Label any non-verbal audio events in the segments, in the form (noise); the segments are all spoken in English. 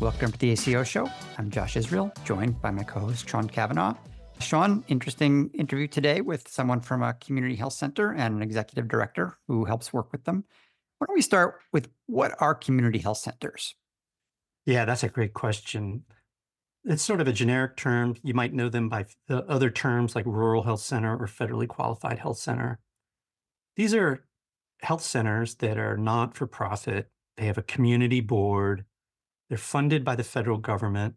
Welcome to the ACO Show. I'm Josh Israel, joined by my co host, Sean Cavanaugh. Sean, interesting interview today with someone from a community health center and an executive director who helps work with them. Why don't we start with what are community health centers? Yeah, that's a great question. It's sort of a generic term. You might know them by the other terms like rural health center or federally qualified health center. These are health centers that are not for profit. They have a community board they're funded by the federal government,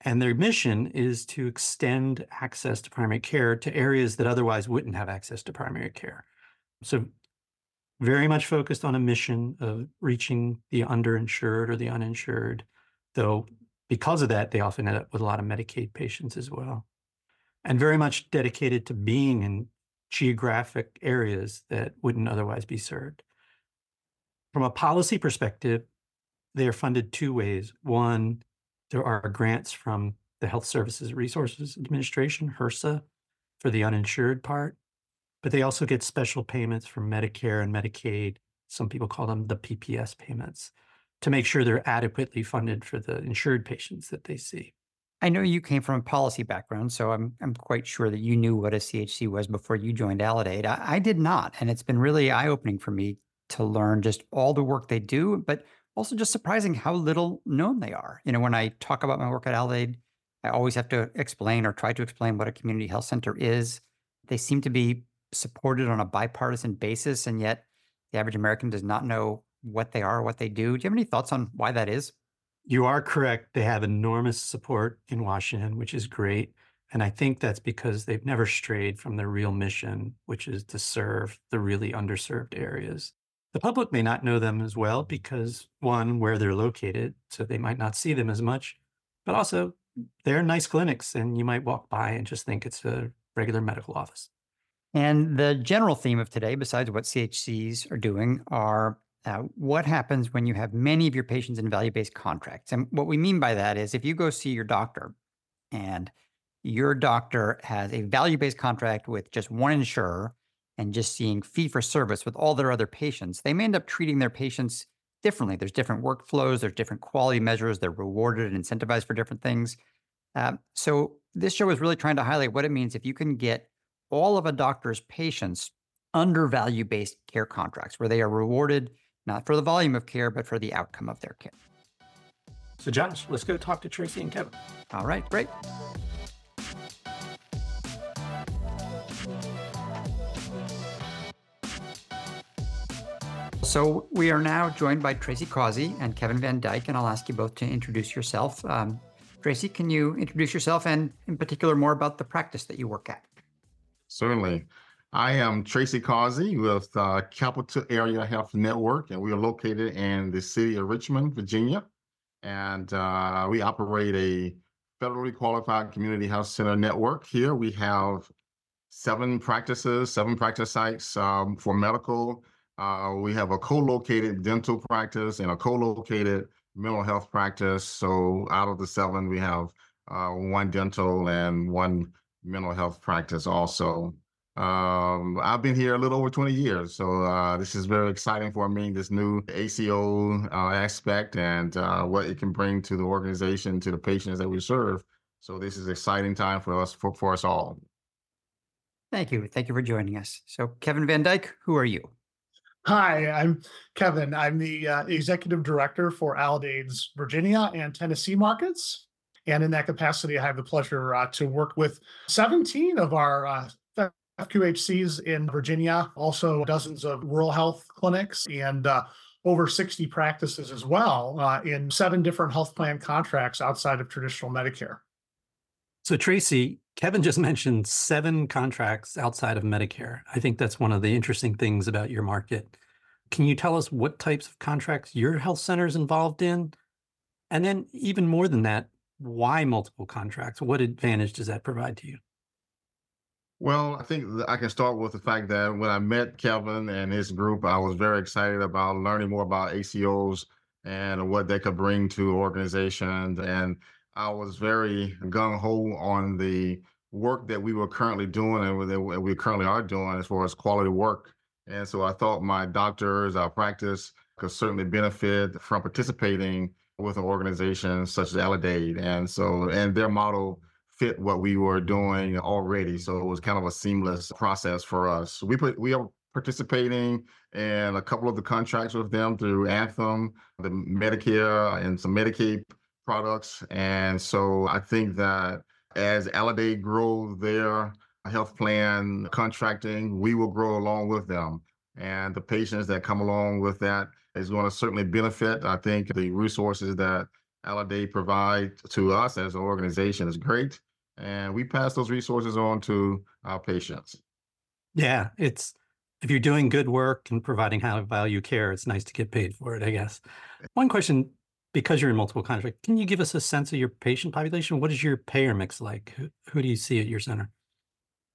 and their mission is to extend access to primary care to areas that otherwise wouldn't have access to primary care. So, very much focused on a mission of reaching the underinsured or the uninsured, though because of that, they often end up with a lot of Medicaid patients as well. And very much dedicated to being in geographic areas that wouldn't otherwise be served. From a policy perspective, they are funded two ways. One, there are grants from the Health Services Resources Administration, HRSA, for the uninsured part, but they also get special payments from Medicare and Medicaid. Some people call them the PPS payments to make sure they're adequately funded for the insured patients that they see. I know you came from a policy background, so I'm I'm quite sure that you knew what a CHC was before you joined Aledade. I, I did not, and it's been really eye opening for me to learn just all the work they do, but also just surprising how little known they are. You know, when I talk about my work at Aledade, I always have to explain or try to explain what a community health center is. They seem to be supported on a bipartisan basis, and yet the average American does not know what they are, what they do. Do you have any thoughts on why that is? You are correct. They have enormous support in Washington, which is great. And I think that's because they've never strayed from their real mission, which is to serve the really underserved areas. The public may not know them as well because, one, where they're located, so they might not see them as much, but also they're nice clinics and you might walk by and just think it's a regular medical office. And the general theme of today, besides what CHCs are doing, are uh, what happens when you have many of your patients in value based contracts. And what we mean by that is if you go see your doctor and your doctor has a value based contract with just one insurer, and just seeing fee for service with all their other patients, they may end up treating their patients differently. There's different workflows, there's different quality measures, they're rewarded and incentivized for different things. Uh, so, this show is really trying to highlight what it means if you can get all of a doctor's patients under value based care contracts where they are rewarded not for the volume of care, but for the outcome of their care. So, Josh, let's go talk to Tracy and Kevin. All right, great. So we are now joined by Tracy Causey and Kevin Van Dyke, and I'll ask you both to introduce yourself. Um, Tracy, can you introduce yourself and, in particular, more about the practice that you work at? Certainly. I am Tracy Causey with uh, Capital Area Health Network, and we are located in the city of Richmond, Virginia. And uh, we operate a federally qualified community health center network. Here we have seven practices, seven practice sites um, for medical uh, we have a co-located dental practice and a co-located mental health practice. So out of the seven, we have uh, one dental and one mental health practice also. Um, I've been here a little over 20 years, so uh, this is very exciting for me, this new ACO uh, aspect and uh, what it can bring to the organization, to the patients that we serve. So this is exciting time for us, for, for us all. Thank you. Thank you for joining us. So Kevin Van Dyke, who are you? Hi, I'm Kevin. I'm the uh, executive director for Aledade's Virginia and Tennessee markets. And in that capacity, I have the pleasure uh, to work with 17 of our uh, FQHCs in Virginia, also dozens of rural health clinics, and uh, over 60 practices as well uh, in seven different health plan contracts outside of traditional Medicare. So, Tracy, Kevin just (laughs) mentioned seven contracts outside of Medicare. I think that's one of the interesting things about your market. Can you tell us what types of contracts your health center is involved in? And then, even more than that, why multiple contracts? What advantage does that provide to you? Well, I think I can start with the fact that when I met Kevin and his group, I was very excited about learning more about ACOs and what they could bring to organizations. And I was very gung ho on the work that we were currently doing and that we currently are doing as far as quality work. And so I thought my doctors, our practice could certainly benefit from participating with an organization such as Aledade. And so, and their model fit what we were doing already. So it was kind of a seamless process for us. We put, we are participating in a couple of the contracts with them through Anthem, the Medicare and some Medicaid products. And so I think that as Aledade grow their health plan contracting, we will grow along with them. And the patients that come along with that is going to certainly benefit. I think the resources that Aledade provide to us as an organization is great. And we pass those resources on to our patients. Yeah, it's if you're doing good work and providing high value care, it's nice to get paid for it, I guess. (laughs) One question because you're in multiple contracts, can you give us a sense of your patient population? What is your payer mix like? Who, who do you see at your center?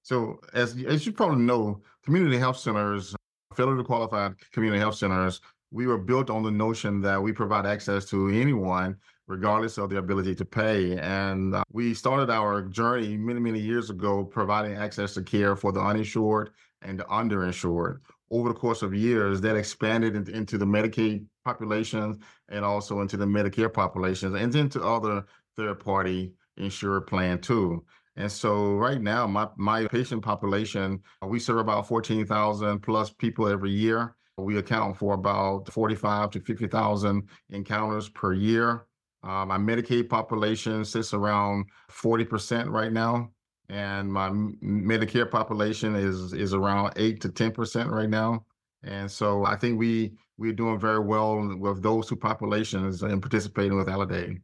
So, as as you probably know, community health centers, federally qualified community health centers, we were built on the notion that we provide access to anyone, regardless of their ability to pay. And uh, we started our journey many, many years ago, providing access to care for the uninsured and the underinsured. Over the course of years, that expanded into, into the Medicaid population and also into the Medicare populations and into other third-party insured plan too. And so right now, my, my patient population, we serve about 14,000 plus people every year. We account for about 45 to 50,000 encounters per year. Uh, my Medicaid population sits around 40% right now. And my Medicare population is is around eight to 10% right now. And so I think we we're doing very well with those two populations and participating with Aledade.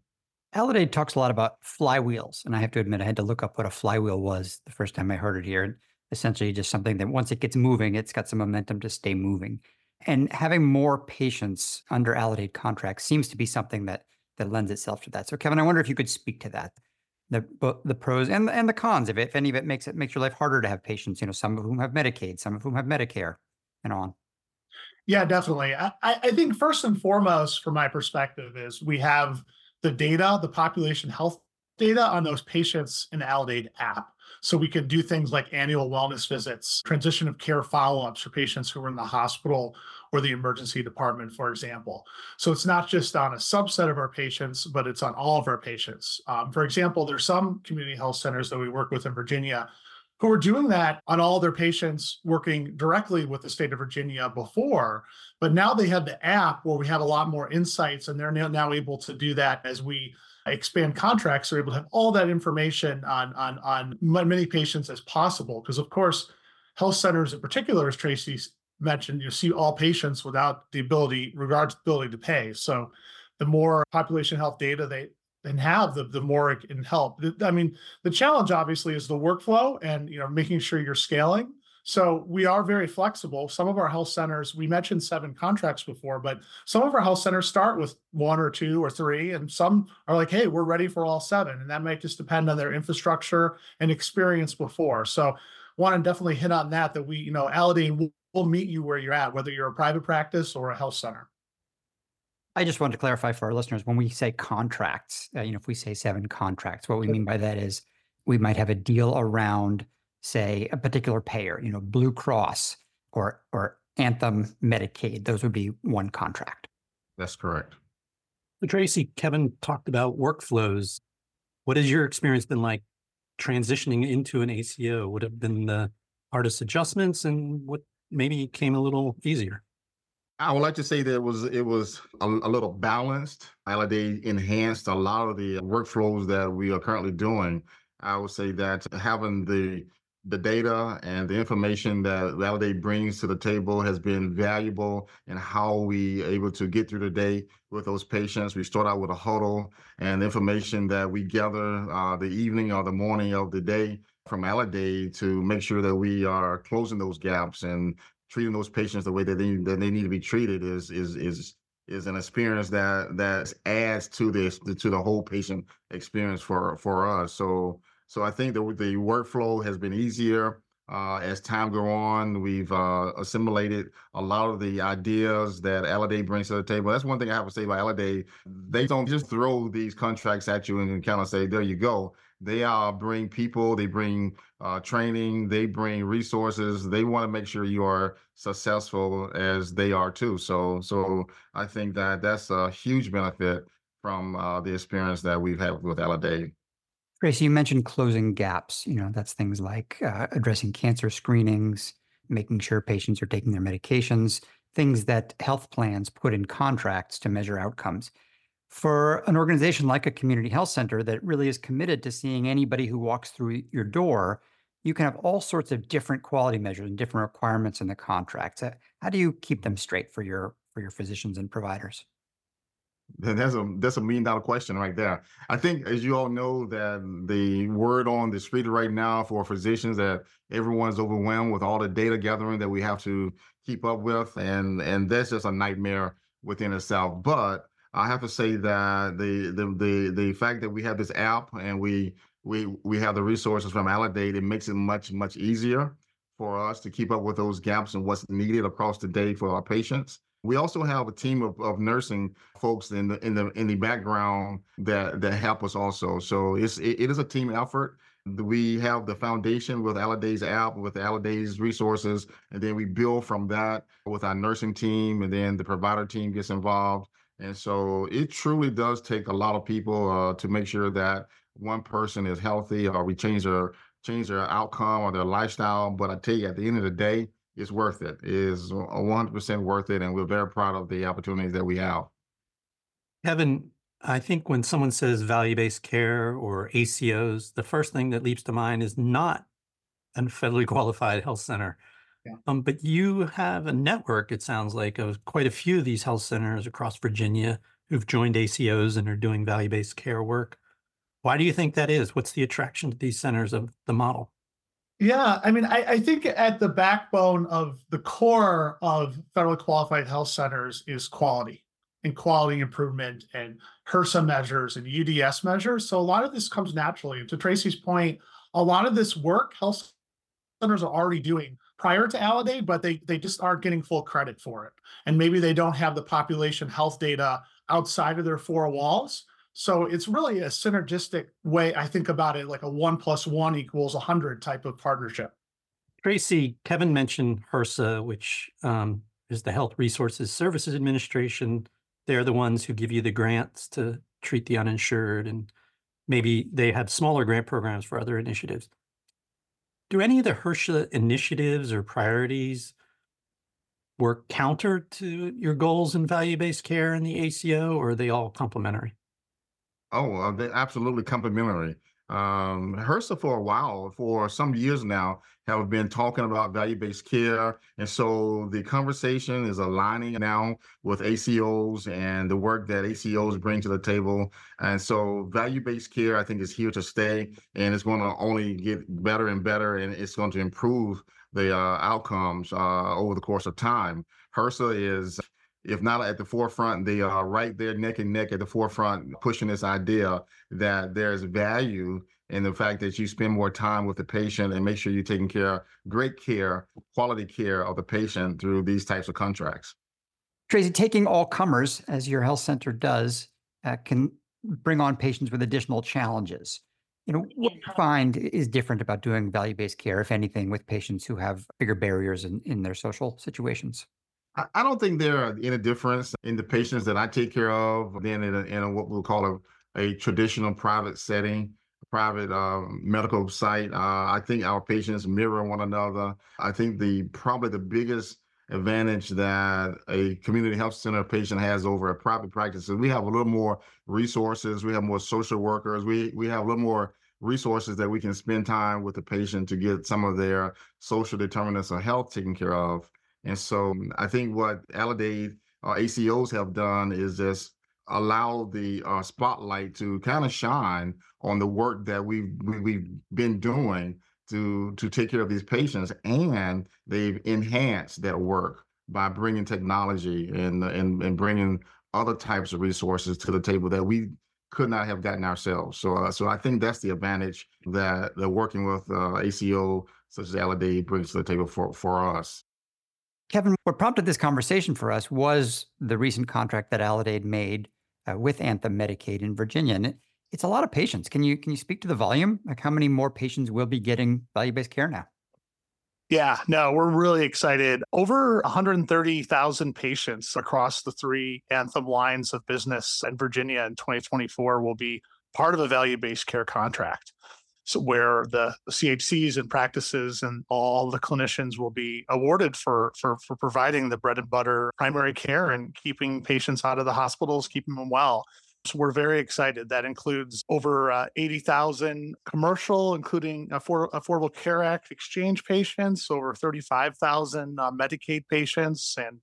Aledade talks a lot about flywheels, and I have to admit, I had to look up what a flywheel was the first time I heard it here. Essentially, just something that once it gets moving, it's got some momentum to stay moving. And having more patients under Aledade contracts seems to be something that that lends itself to that. So, Kevin, I wonder if you could speak to that, the the pros and and the cons of it. If any of it makes it makes your life harder to have patients, you know, some of whom have Medicaid, some of whom have Medicare, and on. Yeah, definitely. I, I think first and foremost, from my perspective, is we have the data, the population health data on those patients in the app. So we can do things like annual wellness visits, transition of care follow-ups for patients who are in the hospital or the emergency department, for example. So it's not just on a subset of our patients, but it's on all of our patients. Um, for example, there's some community health centers that we work with in Virginia who are doing that on all their patients working directly with the state of Virginia before. But now they have the app where we have a lot more insights, and they're now, now able to do that as we expand contracts. They're able to have all that information on on on many patients as possible. Because of course, health centers in particular, as Tracy mentioned, you see all patients without the ability, regards the ability to pay. So the more population health data they and have the the more it can help. I mean, the challenge obviously is the workflow and you know making sure you're scaling. So we are very flexible. Some of our health centers, we mentioned seven contracts before, but some of our health centers start with one or two or three, and some are like, hey, we're ready for all seven. And that might just depend on their infrastructure and experience before. So want to definitely hit on that, that we, you know, Aledade will, will meet you where you're at, whether you're a private practice or a health center. I just wanted to clarify for our listeners when we say contracts, uh, you know, if we say seven contracts, what we mean by that is we might have a deal around, say, a particular payer, you know, Blue Cross or or Anthem Medicaid. Those would be one contract. That's correct. So Tracy, Kevin talked about workflows. What has your experience been like transitioning into an ACO? Would have been the hardest adjustments and what maybe it came a little easier? I would like to say that it was it was a, a little balanced. Aledade enhanced a lot of the workflows that we are currently doing. I would say that having the the data and the information that Aledade brings to the table has been valuable in how we are able to get through the day with those patients. We start out with a huddle and information that we gather uh, the evening or the morning of the day from Aledade to make sure that we are closing those gaps and treating those patients the way that they that they need to be treated is is is is an experience that that adds to this to the whole patient experience for for us. So so I think the the workflow has been easier uh, as time go on. We've uh, assimilated a lot of the ideas that Aledade brings to the table. That's one thing I have to say about Aledade. They don't just throw these contracts at you and kind of say, "There you go." They uh, bring people, they bring uh, training, they bring resources. They want to make sure you are successful as they are too. So, so I think that that's a huge benefit from uh, the experience that we've had with Aledade. Tracy, you mentioned closing gaps. You know, that's things like uh, addressing cancer screenings, making sure patients are taking their medications, things that health plans put in contracts to measure outcomes. For an organization like a community health center that really is committed to seeing anybody who walks through your door, you can have all sorts of different quality measures and different requirements in the contracts. How do you keep them straight for your for your physicians and providers? That's a that's a million dollar question right there. I think, as you all know, that the word on the street right now for physicians that everyone's overwhelmed with all the data gathering that we have to keep up with, and and that's just a nightmare within itself. But I have to say that the the the the fact that we have this app and we we we have the resources from Aledade, it makes it much much easier for us to keep up with those gaps and what's needed across the day for our patients. We also have a team of, of nursing folks in the in the in the background that that help us also. So it's it, it is a team effort. We have the foundation with Aledade's app, with Aledade's resources, and then we build from that with our nursing team, and then the provider team gets involved. And so it truly does take a lot of people uh, to make sure that one person is healthy, or we change their change their outcome or their lifestyle. But I tell you, at the end of the day, it's worth it. It is 100% worth it. And we're very proud of the opportunities that we have. Kevin, I think when someone says value-based care or ACOs, the first thing that leaps to mind is not a federally qualified health center. Yeah. Um, but you have a network, it sounds like, of quite a few of these health centers across Virginia who've joined ACOs and are doing value-based care work. Why do you think that is? What's the attraction to these centers of the model? Yeah, I mean, I, I think at the backbone of the core of federally qualified health centers is quality and quality improvement and HRSA measures and UDS measures. So a lot of this comes naturally. And to Tracy's point, a lot of this work health centers are already doing prior to Aledade, but they they just aren't getting full credit for it. And maybe they don't have the population health data outside of their four walls. So it's really a synergistic way I think about it, like a one plus one equals a hundred type of partnership. Tracy, Kevin mentioned HRSA, which um, is the Health Resources Services Administration. They're the ones who give you the grants to treat the uninsured, and maybe they have smaller grant programs for other initiatives. Do any of the HRSA initiatives or priorities work counter to your goals in value-based care in the ACO, or are they all complementary? Oh, uh, they're absolutely complementary. Um, HRSA for a while, for some years now, have been talking about value-based care, and so the conversation is aligning now with ACOs and the work that ACOs bring to the table. And so, value-based care, I think, is here to stay, and it's going to only get better and better, and it's going to improve the uh, outcomes uh, over the course of time. HRSA is if not at the forefront, they are right there neck and neck at the forefront, pushing this idea that there's value in the fact that you spend more time with the patient and make sure you're taking care, great care, quality care of the patient through these types of contracts. Tracy, taking all comers, as your health center does, uh, can bring on patients with additional challenges. You know, what do you find is different about doing value-based care, if anything, with patients who have bigger barriers in, in their social situations? I, don't think there are any difference in the patients that I take care of than in, a, in a, what we'll call a, a traditional private setting, private um, medical site. Uh, I think our patients mirror one another. I think the probably the biggest advantage that a community health center patient has over a private practice is we have a little more resources. We have more social workers. We we have a little more resources that we can spend time with the patient to get some of their social determinants of health taken care of. And so I think what Aledade uh, ACOs have done is just allow the uh, spotlight to kind of shine on the work that we've we, we've been doing to to take care of these patients, and they've enhanced that work by bringing technology and and and bringing other types of resources to the table that we could not have gotten ourselves. So uh, so I think that's the advantage that that working with uh, ACO such as Aledade brings to the table for for us. Kevin, what prompted this conversation for us was the recent contract that Aledade made uh, with Anthem Medicaid in Virginia. And it, it's a lot of patients. Can you can you speak to the volume? Like how many more patients will be getting value-based care now? Yeah, no, we're really excited. Over 130,000 patients across the three Anthem lines of business in Virginia in 2024 will be part of a value based care contract. So, where the CHCs and practices and all the clinicians will be awarded for, for, for providing the bread and butter primary care and keeping patients out of the hospitals, keeping them well. So we're very excited. That includes over uh, 80,000 commercial, including Affor- Affordable Care Act exchange patients, over 35,000 uh, Medicaid patients, and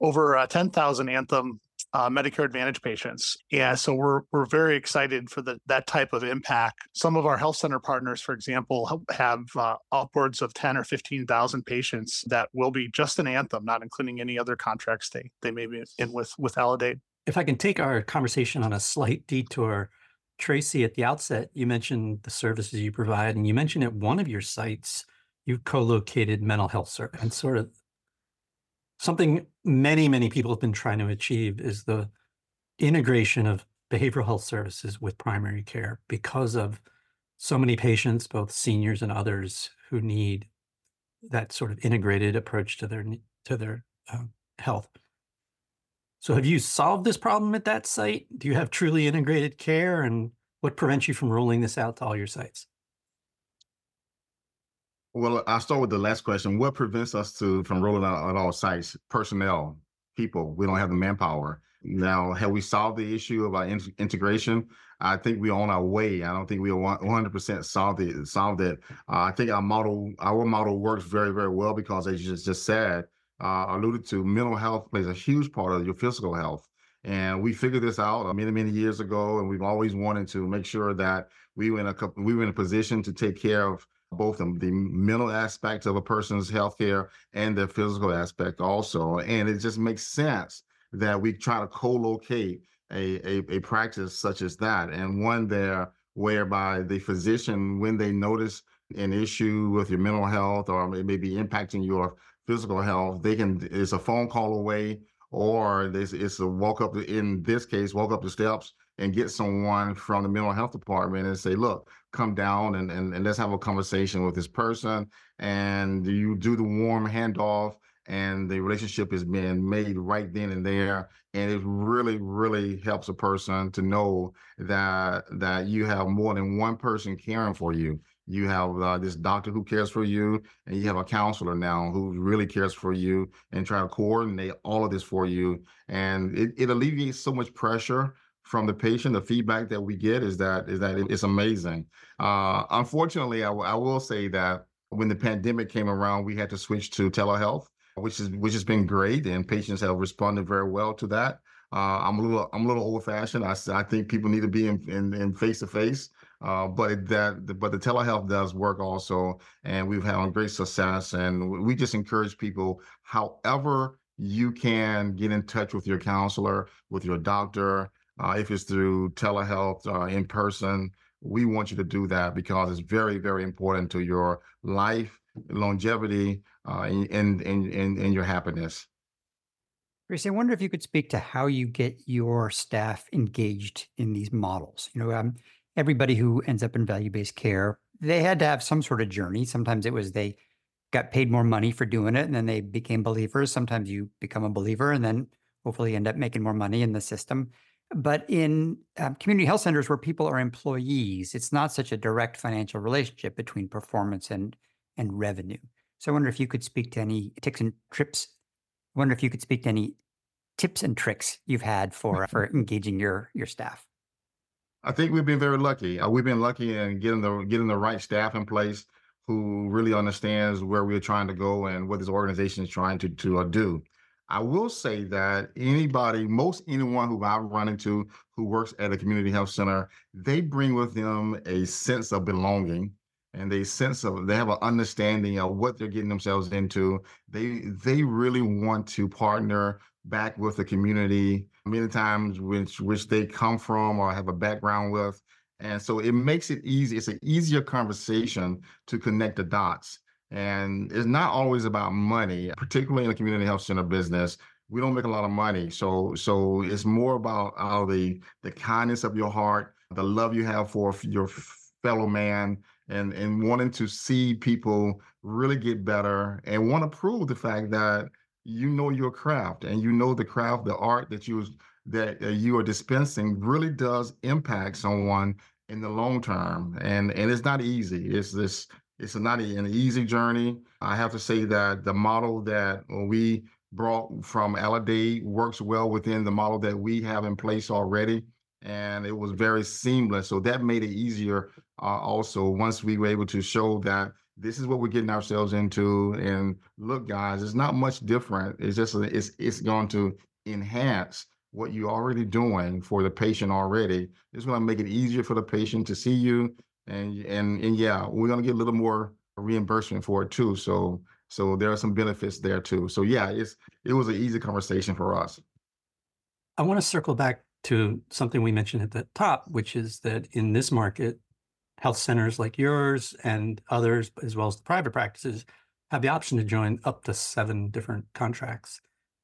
over uh, 10,000 Anthem uh, Medicare Advantage patients. Yeah, so we're we're very excited for the, that type of impact. Some of our health center partners, for example, have uh, upwards of 10 or 15,000 patients that will be just an Anthem, not including any other contracts they they may be in with with Aledade. If I can take our conversation on a slight detour, Tracy, at the outset, you mentioned the services you provide, and you mentioned at one of your sites, you co-located mental health service and sort of something many, many people have been trying to achieve is the integration of behavioral health services with primary care because of so many patients, both seniors and others, who need that sort of integrated approach to their to their uh, health. So have you solved this problem at that site? Do you have truly integrated care? And what prevents you from rolling this out to all your sites? Well, I'll start with the last question. What prevents us to from rolling out at all sites? Personnel, people. We don't have the manpower. Now, have we solved the issue about in- integration? I think we're on our way. I don't think we 100% solved it. Solved it. Uh, I think our model, our model works very, very well because, as you just, just said, uh, alluded to, mental health plays a huge part of your physical health. And we figured this out uh, many, many years ago, and we've always wanted to make sure that we were in a we were in a position to take care of both the, the mental aspect of a person's health care and the physical aspect also. And it just makes sense that we try to co-locate a, a, a practice such as that, and one there whereby the physician, when they notice an issue with your mental health or it may be impacting your physical health, they can it's a phone call away or this it's a walk up in this case, walk up the steps and get someone from the mental health department and say, look, come down and, and, and let's have a conversation with this person. And you do the warm handoff and the relationship is being made right then and there. And it really really helps a person to know that that you have more than one person caring for you. You have uh, this doctor who cares for you and you have a counselor now who really cares for you and try to coordinate all of this for you. And it, it alleviates so much pressure from the patient the feedback that we get is that is that it's amazing uh, unfortunately I, I will say that when the pandemic came around we had to switch to telehealth which is which has been great and patients have responded very well to that uh, I'm a little I'm a little old fashioned. I, I think people need to be in face to face. But it, that but the telehealth does work also, and we've had great success. And we just encourage people, however you can get in touch with your counselor, with your doctor, uh, if it's through telehealth uh, in person. We want you to do that because it's very very important to your life, longevity, uh, and, and and and your happiness. Chris, I wonder if you could speak to how you get your staff engaged in these models. You know, um, everybody who ends up in value-based care, they had to have some sort of journey. Sometimes it was they got paid more money for doing it and then they became believers. Sometimes you become a believer and then hopefully end up making more money in the system. But in um, community health centers where people are employees, it's not such a direct financial relationship between performance and and revenue. So I wonder if you could speak to any ticks and trips. I wonder if you could speak to any tips and tricks you've had for for engaging your your staff. I think we've been very lucky. Uh, we've been lucky in getting the getting the right staff in place who really understands where we're trying to go and what this organization is trying to to uh, do. I will say that anybody, most anyone who I've run into who works at a community health center, they bring with them a sense of belonging and they sense of they have an understanding of what they're getting themselves into. They they really want to partner back with the community many times which which they come from or have a background with and so it makes it easy it's an easier conversation to connect the dots and it's not always about money particularly in the community health center business we don't make a lot of money so so it's more about all the the kindness of your heart the love you have for your fellow man and and wanting to see people really get better and want to prove the fact that you know your craft and you know the craft, the art that you that you are dispensing really does impact someone in the long term. And and it's not easy. It's this it's not an easy journey. I have to say that the model that we brought from Aledade works well within the model that we have in place already. And it was very seamless. So that made it easier uh, also once we were able to show that this is what we're getting ourselves into. And look, guys, it's not much different. It's just it's it's going to enhance what you're already doing for the patient already. It's going to make it easier for the patient to see you. And and and yeah, we're to get a little more reimbursement for it too. So so there are some benefits there too. So yeah, it's it was an easy conversation for us. I want to circle back to something we mentioned at the top, which is that in this market, health centers like yours and others, as well as the private practices, have the option to join up to seven different contracts.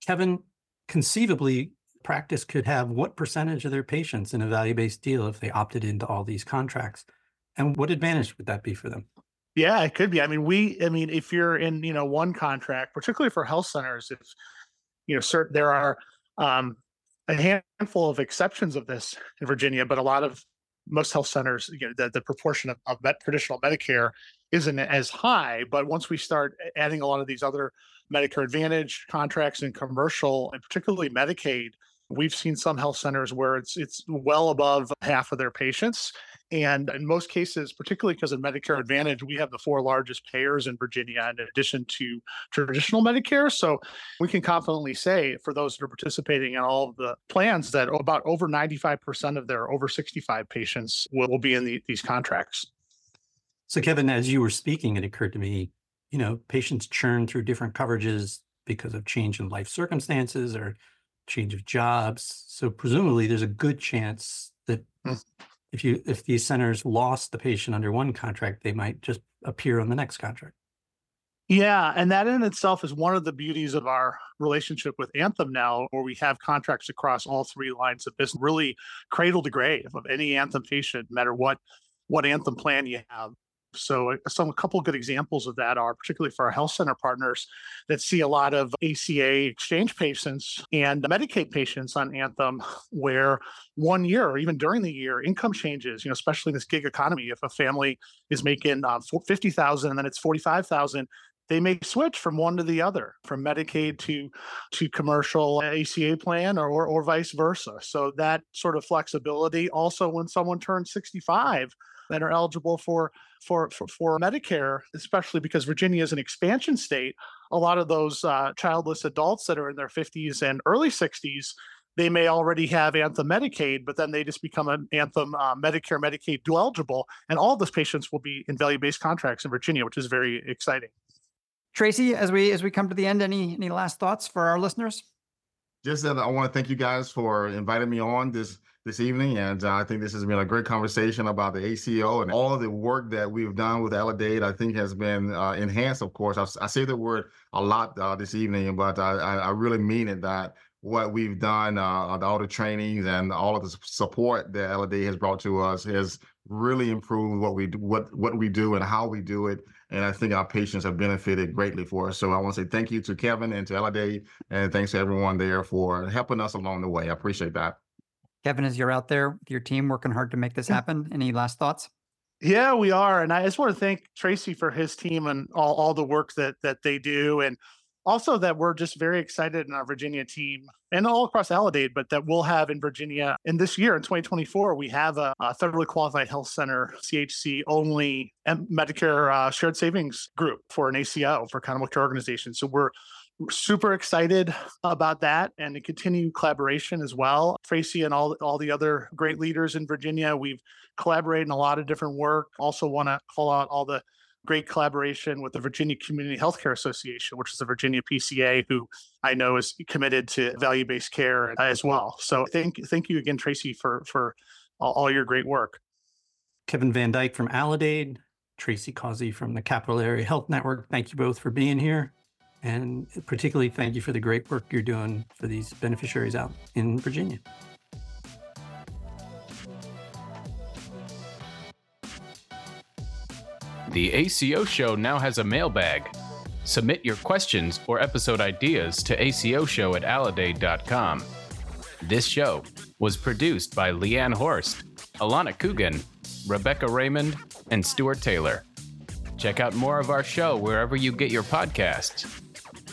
Kevin, conceivably, practice could have what percentage of their patients in a value based deal if they opted into all these contracts? And what advantage would that be for them? Yeah, it could be. I mean, we, I mean, if you're in, you know, one contract, particularly for health centers, if, you know, certain, there are um, a handful of exceptions of this in Virginia, but a lot of most health centers, you know, the, the proportion of, of med- traditional Medicare isn't as high. But once we start adding a lot of these other Medicare Advantage contracts and commercial, and particularly Medicaid, we've seen some health centers where it's it's well above half of their patients and in most cases, particularly because of Medicare Advantage, we have the four largest payers in Virginia in addition to traditional Medicare. So we can confidently say for those that are participating in all of the plans that about over 95% of their over 65 patients will, be in the, these contracts. So, Kevin, as you were speaking, it occurred to me, you know, patients churn through different coverages because of change in life circumstances or change of jobs. So, presumably, there's a good chance that mm if you if these centers lost the patient under one contract, they might just appear on the next contract. Yeah, and that in itself is one of the beauties of our relationship with Anthem now, where we have contracts across all three lines of business, really cradle to grave of any Anthem patient, no matter what what Anthem plan you have. So, uh, some a couple good examples of that are particularly for our health center partners that see a lot of ACA exchange patients and Medicaid patients on Anthem, where one year or even during the year, income changes. You know, especially in this gig economy, if a family is making uh, fifty thousand and then it's forty five thousand, they may switch from one to the other, from Medicaid to to commercial ACA plan or, or, vice versa. So that sort of flexibility. Also, when someone turns 65 that are eligible for for for, for Medicare, especially because Virginia is an expansion state. A lot of those uh, childless adults that are in their 50s and early 60s they may already have Anthem Medicaid, but then they just become an Anthem uh, Medicare Medicaid dual eligible, and all those patients will be in value-based contracts in Virginia, which is very exciting. Tracy, as we as we come to the end, any any last thoughts for our listeners? Just that I want to thank you guys for inviting me on this this evening. And uh, I think this has been a great conversation about the ACO and all of the work that we've done with Aledade, I think has been uh, enhanced, of course. I, I, say the word a lot uh, this evening, but I, I, really mean it that what we've done, uh, all the trainings and all of the support that Aledade has brought to us has really improved what we do, what, what we do and how we do it. And I think our patients have benefited greatly for us. So I want to say thank you to Kevin and to Aledade, and thanks to everyone there for helping us along the way. I appreciate that. Kevin, as you're out there with your team working hard to make this happen, any last thoughts? Yeah, we are, and I just want to thank Tracy for his team and all, all the work that that they do, and also that we're just very excited in our Virginia team and all across Aledade, but that we'll have in Virginia in this year in 2024, we have a, a federally qualified health center CHC only Medicare uh, shared savings group for an ACO for accountable care organization. So we're super excited about that and to continue collaboration as well. Tracy and all, all the other great leaders in Virginia, we've collaborated in a lot of different work. Also want to call out all the great collaboration with the Virginia Community Healthcare Association, which is the Virginia PCA, who I know is committed to value-based care uh, as well. So thank thank you again, Tracy, for for all, your great work. Kevin Van Dyke from Aledade, Tracy Causey from the Capital Area Health Network. Thank you both for being here. And particularly, thank you for the great work you're doing for these beneficiaries out in Virginia. The ACO Show now has a mailbag. Submit your questions or episode ideas to acoshow at aledade.com. This show was produced by Leanne Horst, Alana Coogan, Rebecca Raymond, and Stuart Taylor. Check out more of our show wherever you get your podcasts.